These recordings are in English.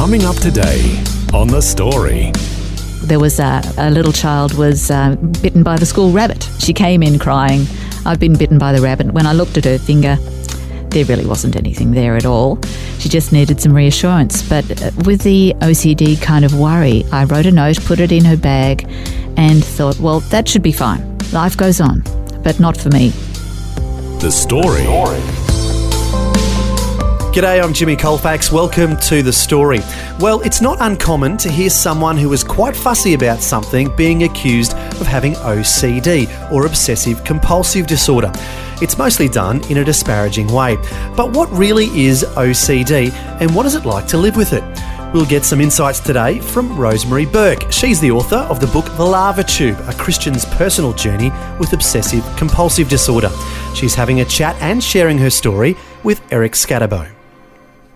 Coming up today on The Story. There was a, a little child was uh, bitten by the school rabbit. She came in crying, I've been bitten by the rabbit. When I looked at her finger, there really wasn't anything there at all. She just needed some reassurance. But uh, with the OCD kind of worry, I wrote a note, put it in her bag, and thought, well, that should be fine. Life goes on, but not for me. The Story. G'day, I'm Jimmy Colfax. Welcome to The Story. Well, it's not uncommon to hear someone who is quite fussy about something being accused of having OCD or obsessive compulsive disorder. It's mostly done in a disparaging way. But what really is OCD and what is it like to live with it? We'll get some insights today from Rosemary Bourke. She's the author of the book The Lava Tube, a Christian's personal journey with obsessive compulsive disorder. She's having a chat and sharing her story with Eric Skattebo.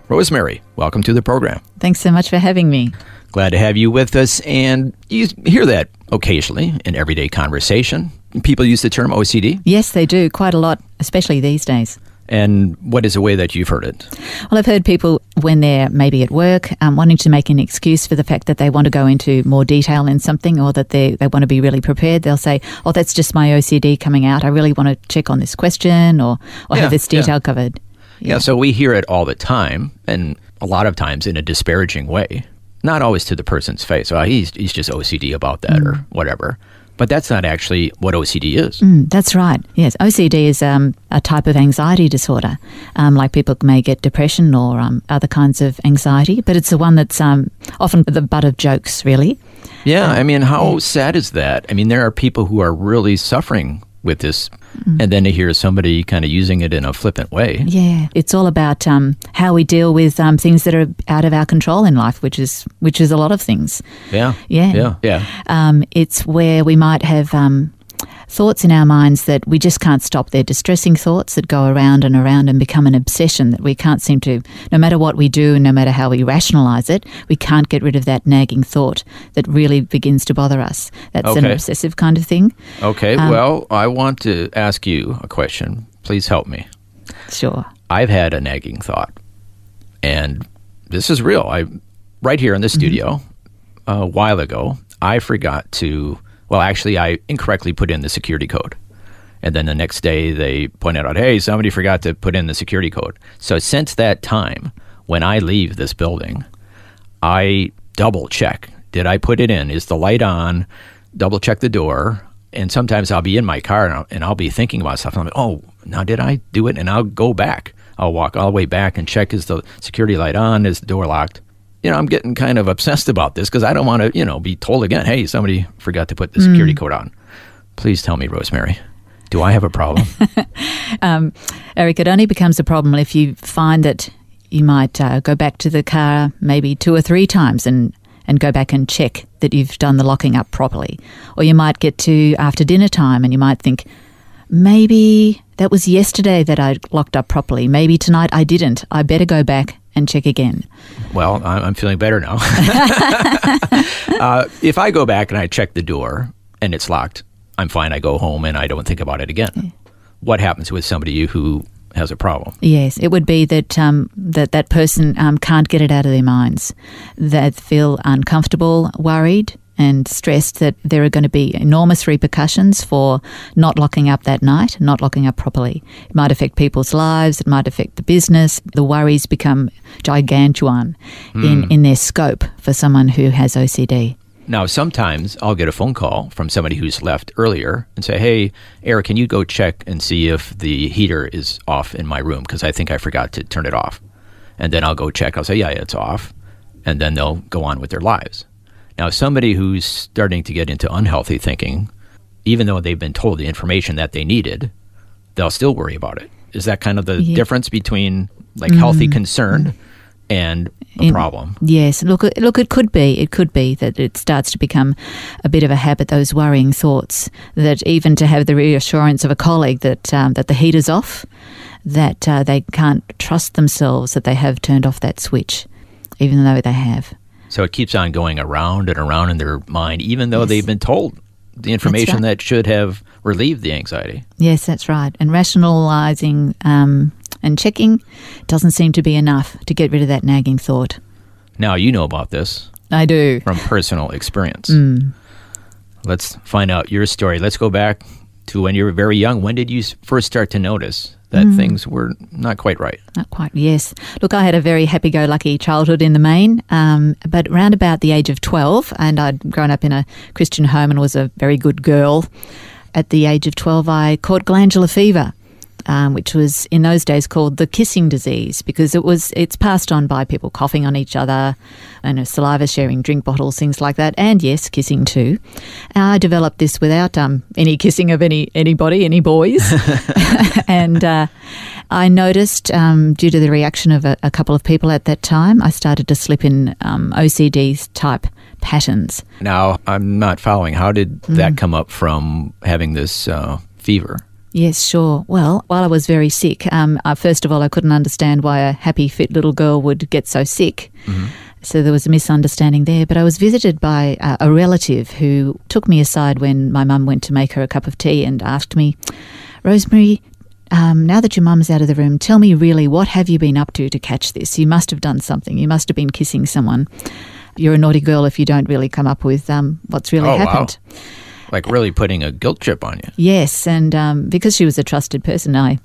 Rosemary, welcome to the program. Thanks so much for having me. Glad to have you with us. And you hear that occasionally in everyday conversation. People use the term OCD. Yes, they do, quite a lot, especially these days. And what is a way that you've heard it? Well, I've heard people when they're maybe at work um, wanting to make an excuse for the fact that they want to go into more detail in something or that they, they want to be really prepared. They'll say, Oh, that's just my OCD coming out. I really want to check on this question or, or Yeah, have this yeah. detail covered. Yeah. so we hear it all the time, and a lot of times in a disparaging way. Not always to the person's face. Oh, he's, he's just OCD about that or whatever. But that's not actually what OCD is. Mm, that's right. Yes, OCD is um, a type of anxiety disorder. Um, like people may get depression or um, other kinds of anxiety, but it's the one that's um, often the butt of jokes, really. Yeah, I mean, how sad is that? I mean, there are people who are really suffering with this, and then to hear somebody kind of using it in a flippant way. Yeah, it's all about um, how we deal with um, things that are out of our control in life, which is which is a lot of things. Yeah. Yeah. Yeah. Yeah. Um, it's where we might have um, thoughts in our minds that we just can't stop. They're distressing thoughts that go around and around and become an obsession that we can't seem to, no matter what we do, no matter how we rationalize it, we can't get rid of that nagging thought that really begins to bother us. That's an obsessive kind of thing. Okay. Um, well, I want to ask you a question. Please help me. Sure. I've had a nagging thought, and this is real. I right here in the studio a while ago, I forgot to. Well, actually, I incorrectly put in the security code, and then the next day they pointed out, "Hey, somebody forgot to put in the security code." So since that time, when I leave this building, I double check. Did I put it in? Is the light on? Double check the door. And sometimes I'll be in my car and I'll, and I'll be thinking about stuff. I'm like, oh, now did I do it? And I'll go back. I'll walk all the way back and check is the security light on? Is the door locked? You know, I'm getting kind of obsessed about this because I don't want to, you know, be told again, hey, somebody forgot to put the security code on. Please tell me, Rosemary, do I have a problem? um, Eric, it only becomes a problem if you find that you might uh, go back to the car maybe two or three times and, and go back and check that you've done the locking up properly. Or you might get to after dinner time and you might think, maybe that was yesterday that I locked up properly. Maybe tonight I didn't. I better go back and check again. Well, I- I'm feeling better now. uh, if I go back and I check the door and it's locked, I'm fine. I go home and I don't think about it again. What happens with somebody who has a problem? Yes, it would be that um, that that person um, can't get it out of their minds. They feel uncomfortable, worried, and stressed that there are going to be enormous repercussions for not locking up that night, not locking up properly. It might affect people's lives. It might affect the business. The worries become gigantuan in hmm. in their scope for someone who has OCD. Now, sometimes I'll get a phone call from somebody who's left earlier and say, Hey, Eric, can you go check and see if the heater is off in my room? Because I think I forgot to turn it off. And then I'll go check. I'll say, Yeah, it's off. And then they'll go on with their lives. Now, somebody who's starting to get into unhealthy thinking, even though they've been told the information that they needed, they'll still worry about it. Is that kind of the Yeah. difference between like healthy concern and a In- problem. Yes, look, it- look, it could be, it could be that it starts to become a bit of a habit. Those worrying thoughts that even to have the reassurance of a colleague that um, that the heat is off, that uh, they can't trust themselves that they have turned off that switch, even though they have. So it keeps on going around and around in their mind, even though Yes. they've been told the information right. that should have relieved the anxiety. Yes, that's right. And rationalising um, and checking doesn't seem to be enough to get rid of that nagging thought. Now you know about this I do. from personal experience. Mm. Let's find out your story. Let's go back to when you were very young. When did you first start to notice that Mm. things were not quite right? Not quite, yes. Look, I had a very happy go lucky childhood in the main, um, but around about the age of 12, and I'd grown up in a Christian home and was a very good girl. At the age of 12, I caught glandular fever. Um, which was in those days called the kissing disease because it was it's passed on by people coughing on each other and saliva sharing drink bottles things like that and yes kissing too I developed this without um, any kissing of any anybody any boys and uh, I noticed, um, due to the reaction of a, a couple of people at that time, I started to slip in um, OCD type patterns. Now, I'm not following. How did Mm. that come up from having this uh, fever? Yes, sure. Well, while I was very sick, um, uh, first of all, I couldn't understand why a happy, fit little girl would get so sick. So there was a misunderstanding there. But I was visited by uh, a relative who took me aside when my mum went to make her a cup of tea and asked me, Rosemary, um, now that your mum's out of the room, tell me really what have you been up to to catch this? You must have done something. You must have been kissing someone. You're a naughty girl if you don't really come up with um, what's really Oh, wow. Like really putting a guilt trip on you. Yes, and um, because she was a trusted person, I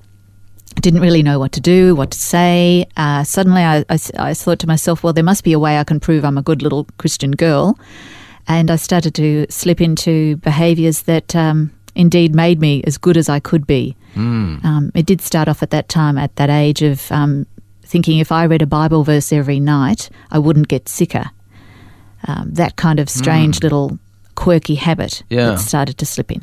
didn't really know what to do, what to say. Uh, suddenly, I thought to myself, well, there must be a way I can prove I'm a good little Christian girl. And I started to slip into behaviours that um, indeed made me as good as I could be. Um, it did start off at that time, at that age of um, thinking if I read a Bible verse every night, I wouldn't get sicker. Um, that kind of strange little quirky habit Yeah. that started to slip in.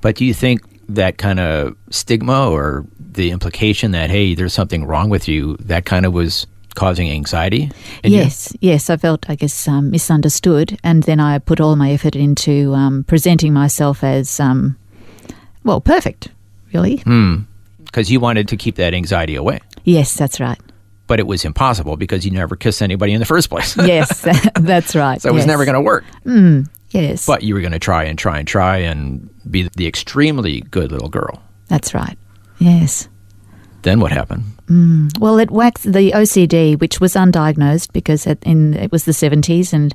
But do you think that kind of stigma or the implication that, hey, there's something wrong with you, that kind of was causing anxiety? in you? Yes, yes, I felt, I guess, um, misunderstood, and then I put all my effort into um, presenting myself as, um, well, perfect, really. Hmm. Because you wanted to keep that anxiety away. Yes, that's right. But it was impossible because you never kissed anybody in the first place. Yes, that's right. so it was never going to work. Yes, But you were going to try and try and try and be the extremely good little girl. that's right. Yes. Then what happened? Well, it waxed the OCD, which was undiagnosed because it, in it was the seventies and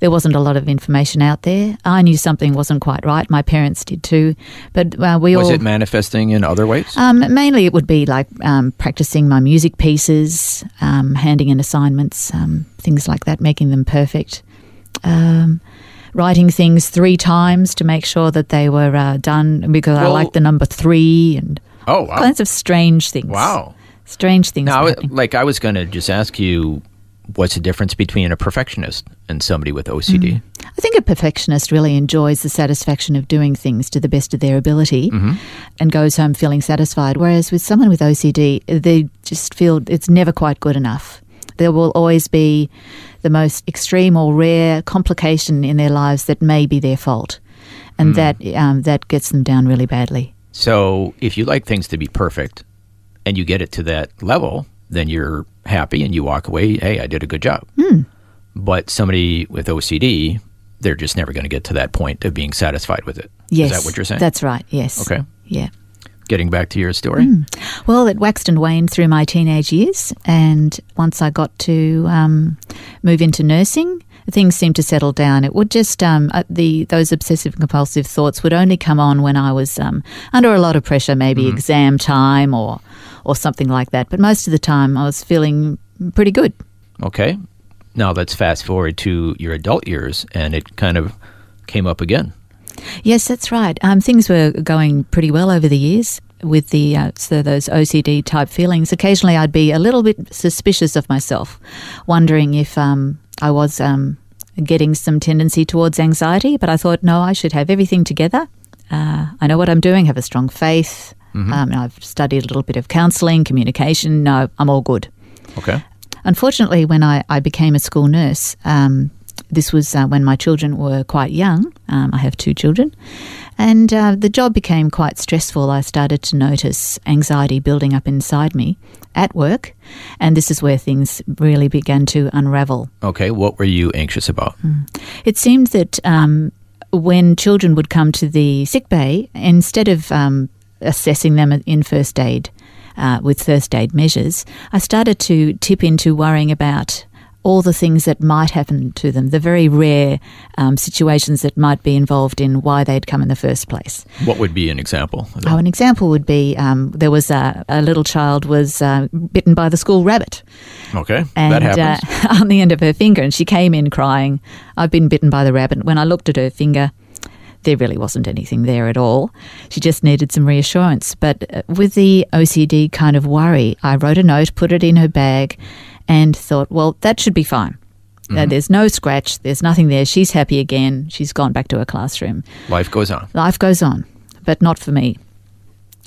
there wasn't a lot of information out there. I knew something wasn't quite right. My parents did too, but uh, we Was all Was it manifesting in other ways? Um, mainly, it would be like um, practicing my music pieces, um, handing in assignments, um, things like that, making them perfect. Um, writing things three times to make sure that they were uh, done because I like the number three and oh, all wow. kinds of strange things. Wow. Strange things. Now, I- like I was going to just ask you, what's the difference between a perfectionist and somebody with OCD? I think a perfectionist really enjoys the satisfaction of doing things to the best of their ability and goes home feeling satisfied. Whereas with someone with OCD, they just feel it's never quite good enough. There will always be the most extreme or rare complication in their lives that may be their fault. And that, um, that gets them down really badly. So, if you like things to be perfect and you get it to that level, then you're happy and you walk away. Hey, I did a good job. But somebody with OCD, they're just never going to get to that point of being satisfied with it. Yes. Is that what you're saying? That's right, yes. Okay. Yeah. Getting back to your story. Well, it waxed and waned through my teenage years, and once I got to um, move into nursing, things seemed to settle down. It would just um, uh, the those obsessive compulsive thoughts would only come on when I was um, under a lot of pressure, maybe exam time or or something like that. But most of the time, I was feeling pretty good. Okay. Now let's fast forward to your adult years, and it kind of came up again. Yes, that's right. Um, things were going pretty well over the years with the uh, so those OCD type feelings. Occasionally, I'd be a little bit suspicious of myself, wondering if um, I was um, getting some tendency towards anxiety. But I thought, no, I should have everything together. Uh, I know what I'm doing. Have a strong faith. Um, I've studied a little bit of counselling, communication. No, I'm all good. Okay. Unfortunately, when I, I became a school nurse, um, this was uh, when my children were quite young. Um, I have two children. And uh, the job became quite stressful. I started to notice anxiety building up inside me at work. And this is where things really began to unravel. Okay, what were you anxious about? It seemed that um, when children would come to the sick bay, instead of um, assessing them in first aid uh, with first aid measures, I started to tip into worrying about all the things that might happen to them, the very rare um, situations that might be involved in why they'd come in the first place. What would be an example? Oh, an example would be um, there was a, a little child was uh, bitten by the school rabbit Okay, and that happens. Uh, on the end of her finger, and she came in crying, "I've been bitten by the rabbit." When I looked at her finger, there really wasn't anything there at all. She just needed some reassurance. But uh, with the OCD kind of worry, I wrote a note, put it in her bag, and thought, "Well, that should be fine." Uh, there's no scratch. There's nothing there. She's happy again. She's gone back to her classroom. Life goes on. Life goes on, but not for me.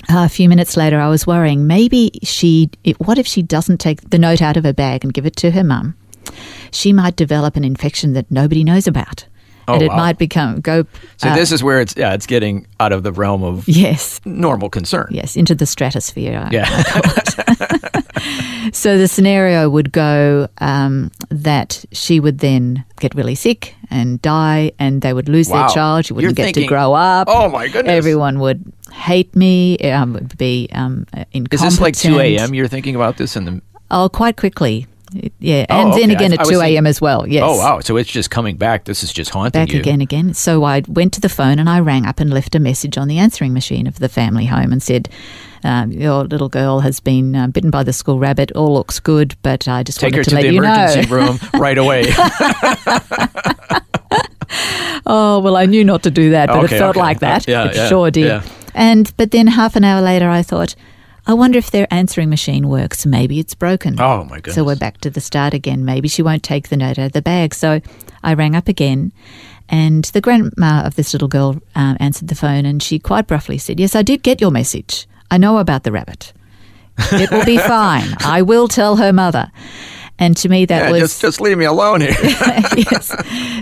Uh, a few minutes later, I was worrying maybe she, it, what if she doesn't take the note out of her bag and give it to her mum? She might develop an infection that nobody knows about. Oh, and it wow. might become, go, So uh, this is where it's yeah, it's getting out of the realm of yes, normal concern. yes, into the stratosphere. I- Yeah. So the scenario would go um, that she would then get really sick and die, and they would lose Wow. their child. She wouldn't You're get to grow up. Oh, my goodness. Everyone would hate me. Um, would be um, Is this like two a.m. You're thinking about this in the? Oh, quite quickly. Yeah, Oh, and then again I- at I 2 a.m. as well. Yes. Oh wow! So it's just coming back. This is just haunting Back you. again, again. So I went to the phone and I rang up and left a message on the answering machine of the family home and said, um, "Your little girl has been uh, bitten by the school rabbit. All looks good, but I just Take her wanted to to, let the emergency room right away. Oh well, I knew not to do that, but Okay, it felt okay. like that. Uh, yeah, it yeah, sure did. yeah. And but then half an hour later, I thought, I wonder if their answering machine works. Maybe it's broken. Oh, my goodness. So we're back to the start again. Maybe she won't take the note out of the bag. So I rang up again, and the grandma of this little girl um, answered the phone, and she quite gruffly said, "Yes, I did get your message. I know about the rabbit. It will be fine. I will tell her mother." And to me, that Yeah, was just just leave me alone here. yes.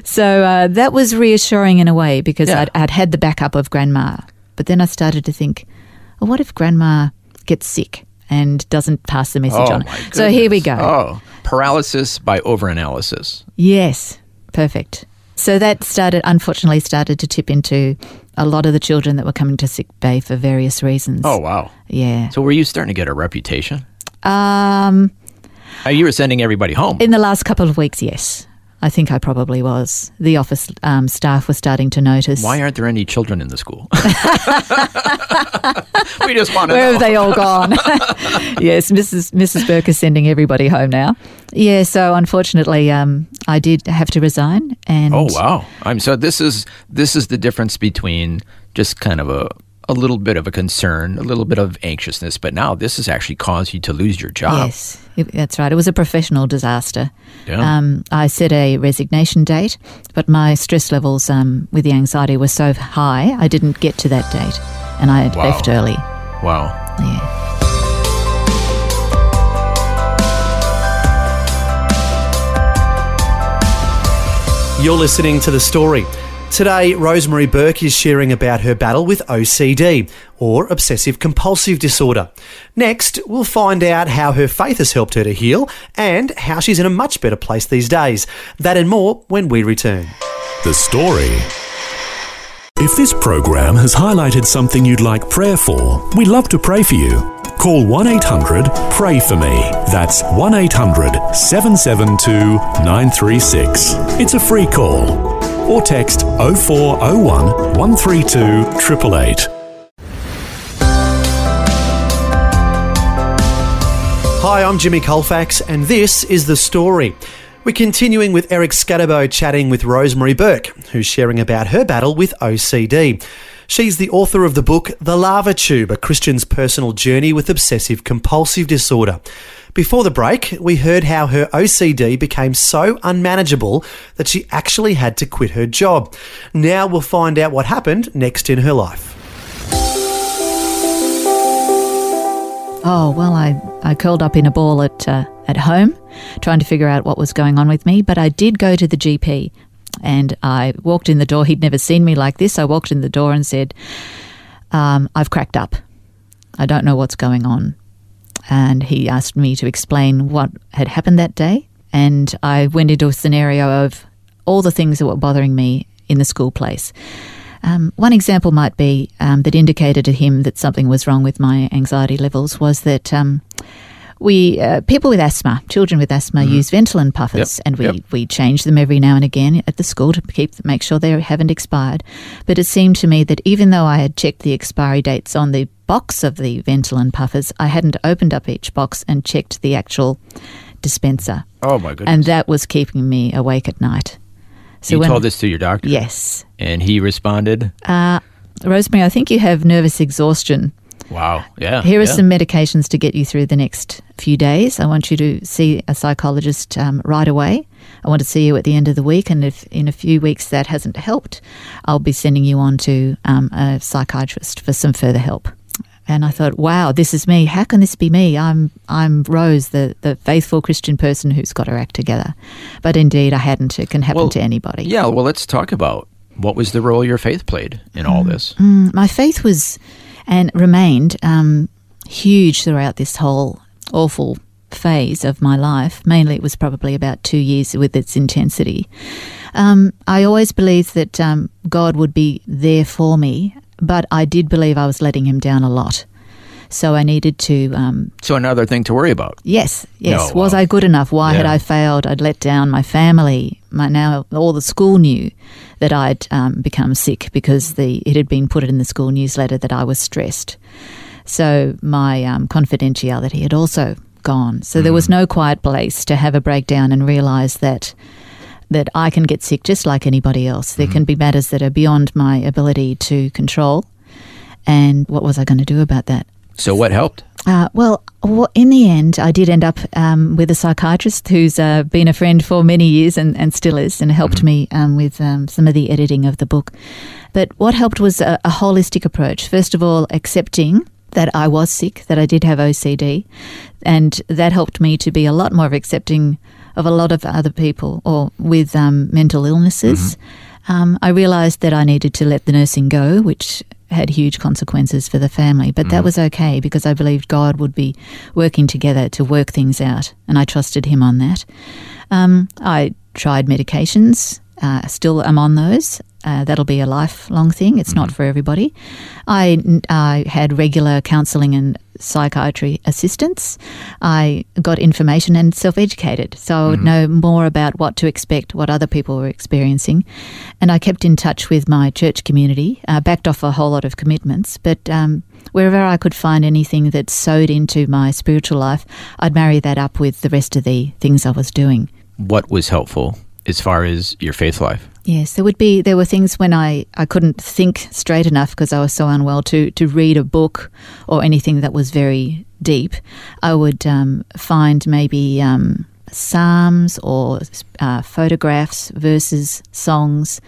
So uh, that was reassuring in a way because Yeah. I'd, I'd had the backup of grandma. But then I started to think, well, what if grandma gets sick and doesn't pass the message oh on? So here we go. Oh, paralysis by overanalysis. Yes, perfect. So that started, unfortunately, started to tip into a lot of the children that were coming to sick bay for various reasons. Oh wow! yeah. So were you starting to get a reputation? Um, Uh, you were sending everybody home. in the last couple of weeks, yes. I think I probably was. The office um, staff were starting to notice. Why aren't there any children in the school? we just want to Where know. have they all gone? yes, Mrs. Mrs. Bourke is sending everybody home now. Yeah, so unfortunately, um, I did have to resign. And Oh wow! I'm so this is this is the difference between just kind of a a little bit of a concern, a little bit of anxiousness, but now this has actually caused you to lose your job. Yes, it- that's right. It was a professional disaster. Yeah. Um, I set a resignation date, but my stress levels um, with the anxiety were so high, I didn't get to that date, and I had Wow. left early. Wow. Yeah. You're listening to The Story. Today, Rosemary Bourke is sharing about her battle with OCD, or obsessive compulsive disorder. Next, we'll find out how her faith has helped her to heal and how she's in a much better place these days. That and more when we return. The story. If this program has highlighted something you'd like prayer for, we'd love to pray for you. Call 1 800 Pray For Me. That's 1 800 772 936. It's a free call. Or text 0401 132 888. Hi, I'm Jimmy Colfax, and this is The Story. We're continuing with Eric Skattebo chatting with Rosemary Bourke, who's sharing about her battle with OCD. She's the author of the book The Lava Tube, a Christian's personal journey with obsessive compulsive disorder. Before the break, we heard how her OCD became so unmanageable that she actually had to quit her job. Now we'll find out what happened next in her life. Oh well, I, I curled up in a ball at uh, at home, trying to figure out what was going on with me. But I did go to the GP and I walked in the door. He'd never seen me like this. I walked in the door and said, um, I've cracked up. I don't know what's going on. And he asked me to explain what had happened that day. And I went into a scenario of all the things that were bothering me in the school place. Um, one example might be um, that indicated to him that something was wrong with my anxiety levels was that um, we uh, people with asthma, children with asthma, use Ventolin puffers, Yep, and we, yep. we change them every now and again at the school to keep make sure they haven't expired. But it seemed to me that even though I had checked the expiry dates on the box of the Ventolin puffers, I hadn't opened up each box and checked the actual dispenser, Oh my goodness! and that was keeping me awake at night. So you when- told this to your doctor, yes, and he responded, uh, Rosemary, I think you have nervous exhaustion. "Wow, yeah." Here are yeah. some medications to get you through the next few days. I want you to see a psychologist um, right away. I want to see you at the end of the week, and if in a few weeks that hasn't helped, I'll be sending you on to um, a psychiatrist for some further help. And I thought, wow, this is me. How can this be me? I'm I'm Rose, the, the faithful Christian person who's got her act together. But indeed, I hadn't. It can happen Well, to anybody. Yeah. Well, let's talk about what was the role your faith played in all this. Mm, my faith was and remained um, huge throughout this whole awful phase of my life. Mainly, it was probably about two years with its intensity. Um, I always believed that um, God would be there for me, but I did believe I was letting Him down a lot. So I needed to um, So another thing to worry about. Yes, yes. No, was. I good enough? Why had I failed? I'd let down my family. My now all the school knew that I'd um, become sick because the it had been put in the school newsletter that I was stressed. So my um, confidentiality had also gone. So there was no quiet place to have a breakdown and realise that that I can get sick just like anybody else. There can be matters that are beyond my ability to control. And what was I going to do about that? So what helped? Uh, well, in the end, I did end up um, with a psychiatrist who's uh, been a friend for many years and, and still is, and helped me um, with um, some of the editing of the book. But what helped was a, a holistic approach. First of all, accepting that I was sick, that I did have OCD, and that helped me to be a lot more accepting of a lot of other people or with um, mental illnesses. Um, I realised that I needed to let the nursing go, which had huge consequences for the family, but that was okay because I believed God would be working together to work things out, and I trusted Him on that. Um, I tried medications, uh, still am on those. Uh, that'll be a lifelong thing. It's not for everybody. I, I had regular counselling and psychiatry assistance. I got information and self educated, so I would know more about what to expect, what other people were experiencing. And I kept in touch with my church community, uh, backed off a whole lot of commitments, but um, wherever I could find anything that sewed into my spiritual life, I'd marry that up with the rest of the things I was doing. What was helpful as far as your faith life? Yes, there would be. There were things when I, I couldn't think straight enough because I was so unwell to to read a book or anything that was very deep. I would um, find maybe um, psalms or uh, photographs, verses, songs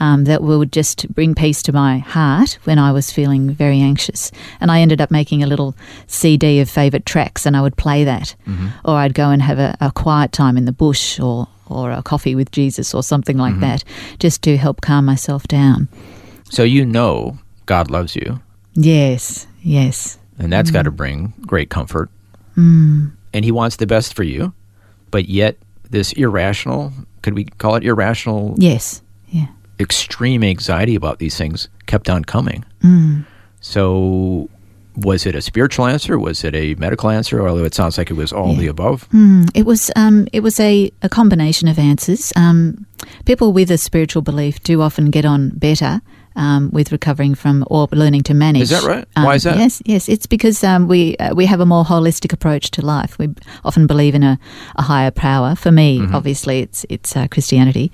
um, that would just bring peace to my heart when I was feeling very anxious. And I ended up making a little CD of favourite tracks, and I would play that, or I'd go and have a, a quiet time in the bush or or a coffee with Jesus or something like that, just to help calm myself down. So you know God loves you, Yes, yes. and that's got to bring great comfort. Mm. And He wants the best for you, but yet this irrational, could we call it irrational, Yes. Yeah. extreme anxiety about these things kept on coming. Mm. So was it a spiritual answer? Was it a medical answer? Although it sounds like it was all the above. Mm, it was um, it was a, a combination of answers. Um, people with a spiritual belief do often get on better um, with recovering from or learning to manage. Is that right? Um, Why is that? Yes, yes. It's because um, we uh, we have a more holistic approach to life. We often believe in a, a higher power. For me, Mm-hmm. obviously, it's it's uh, Christianity,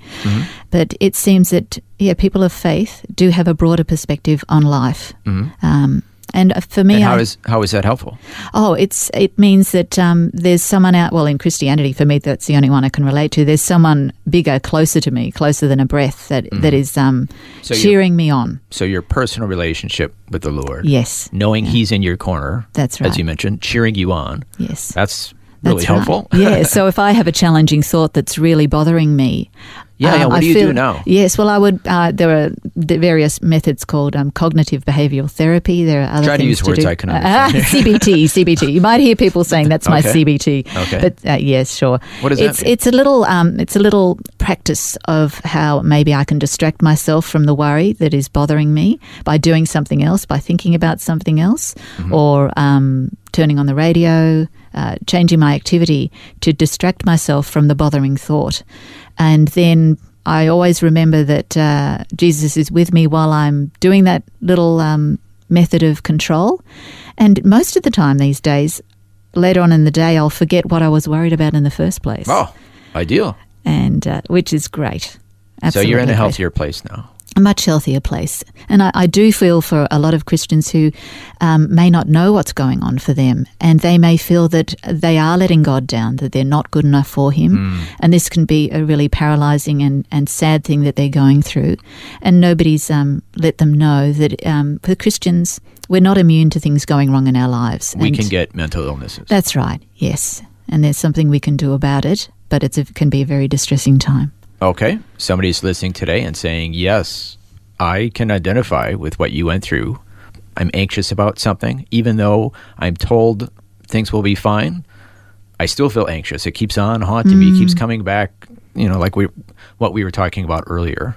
but it seems that yeah, people of faith do have a broader perspective on life. Um, and for me, Mm-hmm. And how I- is how is that helpful? Oh, it's it means that um, there's someone out. Well, in Christianity, for me, that's the only one I can relate to. There's someone bigger, closer to me, closer than a breath, that that is um, Mm-hmm. So cheering me on. So your personal relationship with the Lord, Yes, knowing He's in your corner, That's right, as you mentioned, cheering you on. yes, That's really That's right. helpful. yeah. So if I have a challenging thought that's really bothering me, Yeah, yeah, um, what I do you feel- do now? Yes. Well, I would. Uh, there are the various methods called um, cognitive behavioral therapy. There are other Try to things use words do. I can Uh, understand. CBT, CBT. You might hear people saying that's my Okay. CBT. Okay. But uh, yes, sure. What that it's, mean? It's a little. Um, it's a little practice of how maybe I can distract myself from the worry that is bothering me by doing something else, by thinking about something else, Mm-hmm. or um, turning on the radio, uh, changing my activity to distract myself from the bothering thought, and then. I always remember that uh, Jesus is with me while I'm doing that little um, method of control. And most of the time these days, later on in the day, I'll forget what I was worried about in the first place. Oh, ideal. And uh, which is great. so you're in Absolutely a great. healthier place now. A much healthier place. And I, I do feel for a lot of Christians who um, may not know what's going on for them, and they may feel that they are letting God down, that they're not good enough for Him. And this can be a really paralyzing and, and sad thing that they're going through. And nobody's um, let them know that um, for Christians, we're not immune to things going wrong in our lives. We And can get mental illnesses. That's right, yes. And there's something we can do about it, but it's, it can be a very distressing time. Okay. Somebody's listening today and saying, Yes, I can identify with what you went through. I'm anxious about something. Even though I'm told things will be fine, I still feel anxious. It keeps on haunting me, it Mm. keeps coming back, you know, like we what we were talking about earlier.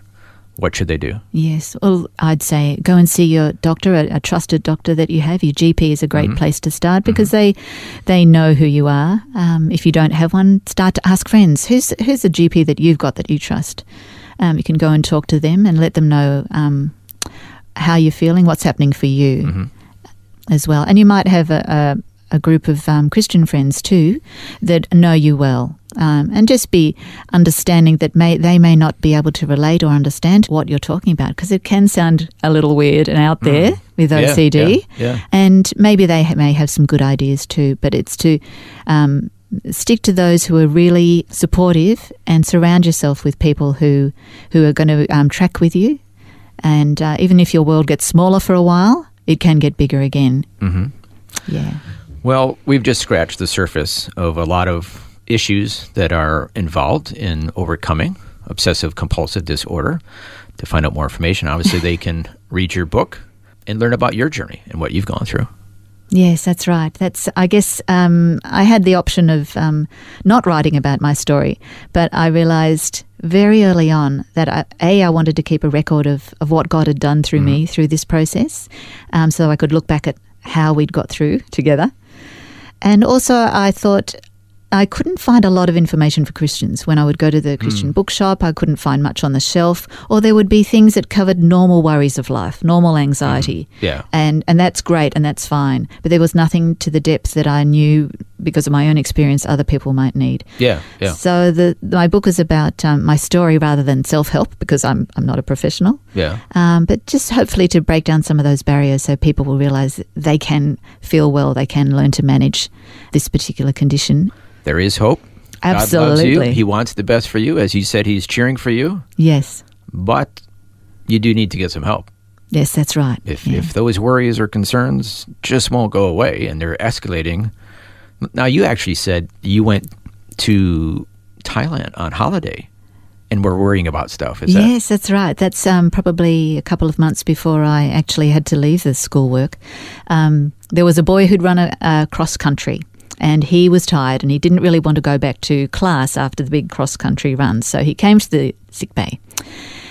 What should they do? Yes. Well, I'd say go and see your doctor, a, a trusted doctor that you have. Your GP is a great Mm-hmm. place to start because they they know who you are. Um, if you don't have one, start to ask friends. Who's who's a GP that you've got that you trust? Um, you can go and talk to them and let them know um, how you're feeling, what's happening for you Mm-hmm. as well. And you might have a, a, group of um, Christian friends too that know you well. Um, and just be understanding that may they may not be able to relate or understand what you're talking about because it can sound a little weird and out there with Mm. Yeah, OCD. yeah, yeah. And maybe they ha- may have some good ideas too, but it's to um, stick to those who are really supportive and surround yourself with people who who are going to um, track with you. And uh, even if your world gets smaller for a while, it can get bigger again. Mm-hmm. Yeah. Well, we've just scratched the surface of a lot of issues that are involved in overcoming obsessive compulsive disorder. To find out more information, obviously, they can read your book and learn about your journey and what you've gone through. Yes, that's right. That's I guess um, I had the option of um, not writing about my story, but I realised very early on that I, a I wanted to keep a record of, of what God had done through me through this process, um, so I could look back at how we'd got through together, and also I thought. I couldn't find a lot of information for Christians. When I would go to the Christian bookshop, I couldn't find much on the shelf, or there would be things that covered normal worries of life, normal anxiety Yeah. and and that's great and that's fine. But there was nothing to the depth that I knew because of my own experience other people might need. Yeah, yeah. So the my book is about um, my story rather than self help because I'm I'm not a professional. Yeah. Um, but just hopefully to break down some of those barriers so people will realize they can feel well, they can learn to manage this particular condition. There is hope. God loves you. Absolutely. He wants the best for you. As you said, He's cheering for you, Yes. but you do need to get some help. Yes, that's right. If, Yeah. if those worries or concerns just won't go away and they're escalating. Now, you actually said you went to Thailand on holiday and were worrying about stuff. Is that? Yes, that's right. That's um, probably a couple of months before I actually had to leave the schoolwork. Um, there was a boy who'd run a, a cross country. And he was tired and he didn't really want to go back to class after the big cross country run. So he came to the sick bay.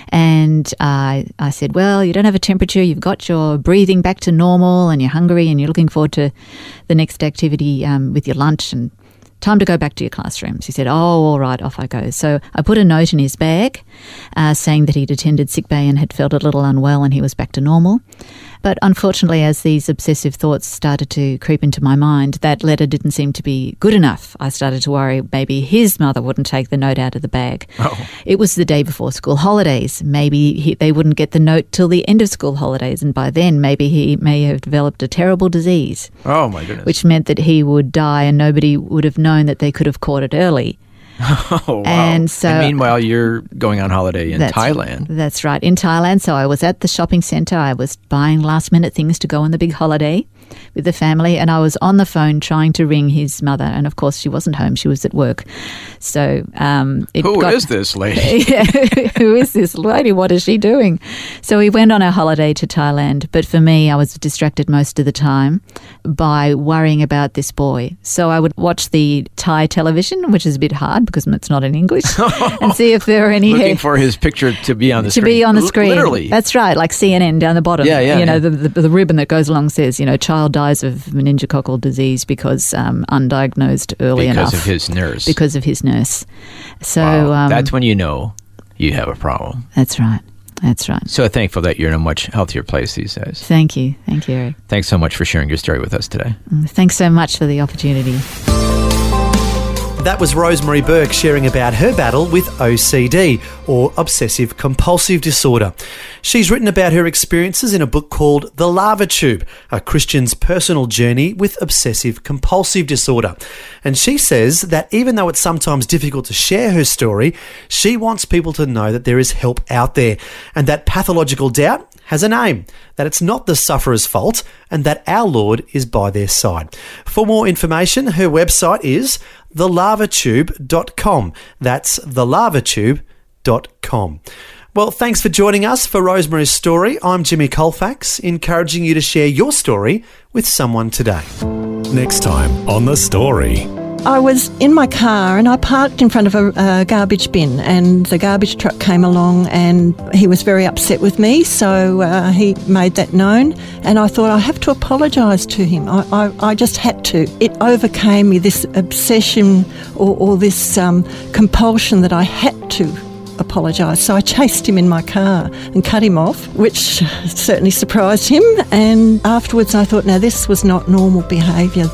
And I, I said, Well, you don't have a temperature, you've got your breathing back to normal, and you're hungry, and you're looking forward to the next activity um, with your lunch, and time to go back to your classrooms. He said, Oh, all right, off I go. So I put a note in his bag uh, saying that he'd attended sick bay and had felt a little unwell and he was back to normal. But unfortunately, as these obsessive thoughts started to creep into my mind, that letter didn't seem to be good enough. I started to worry maybe his mother wouldn't take the note out of the bag. It was the day before school holidays. Maybe he, they wouldn't get the note till the end of school holidays, and by then, maybe he may have developed a terrible disease Oh, my goodness. which meant that he would die and nobody would have known that they could have caught it early. oh, wow. and so- meanwhile, you're going on holiday in That's- Thailand. That's right, in Thailand. So I was at the shopping centre. I was buying last minute things to go on the big holiday. With the family, and I was on the phone trying to ring his mother, and of course she wasn't home; she was at work. So um, it Who got, is this lady? yeah, who is this lady? What is she doing? So we went on our holiday to Thailand, but for me, I was distracted most of the time by worrying about this boy. So I would watch the Thai television, which is a bit hard because it's not in English, and see if there are any Looking for his picture to be on the to screen. be on the L- screen. Literally. That's right, like CNN down the bottom. Yeah, yeah, You know, yeah. The, the, the ribbon that goes along says, you know, child dies of meningococcal disease because um, undiagnosed early because enough. of his nurse. Because of his nurse. So Wow. um, that's when you know you have a problem. that's right. That's right. So thankful that you're in a much healthier place these days. Thank you. Thank you, Eric. Thanks so much for sharing your story with us today. Thanks so much for the opportunity. That was Rosemary Bourke sharing about her battle with OCD, or Obsessive Compulsive Disorder. She's written about her experiences in a book called The Lava Tube, a Christian's personal journey with obsessive compulsive disorder. And she says that even though it's sometimes difficult to share her story, she wants people to know that there is help out there and that pathological doubt has a name, that it's not the sufferer's fault, and that our Lord is by their side. For more information, her website is thelavatube.com. That's thelavatube.com. Well, thanks for joining us for Rosemary's Story. I'm Jimmy Colfax, encouraging you to share your story with someone today. Next time on The Story. I was in my car and I parked in front of a, a garbage bin, and the garbage truck came along and he was very upset with me, so uh, he made that known. And I thought I have to apologise to him. I, I, I just had to. It overcame me this obsession or, or this um, compulsion that I had to apologise. So I chased him in my car and cut him off, which certainly surprised him. And afterwards I thought, now this was not normal behaviour.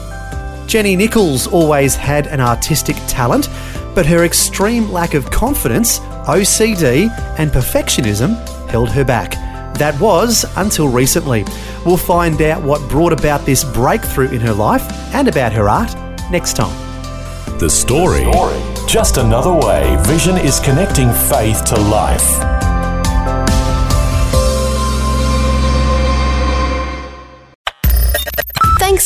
Jenny Nichols always had an artistic talent, but her extreme lack of confidence, OCD, and perfectionism held her back. That was until recently. We'll find out what brought about this breakthrough in her life and about her art next time. The Story. Just another way Vision is connecting faith to life.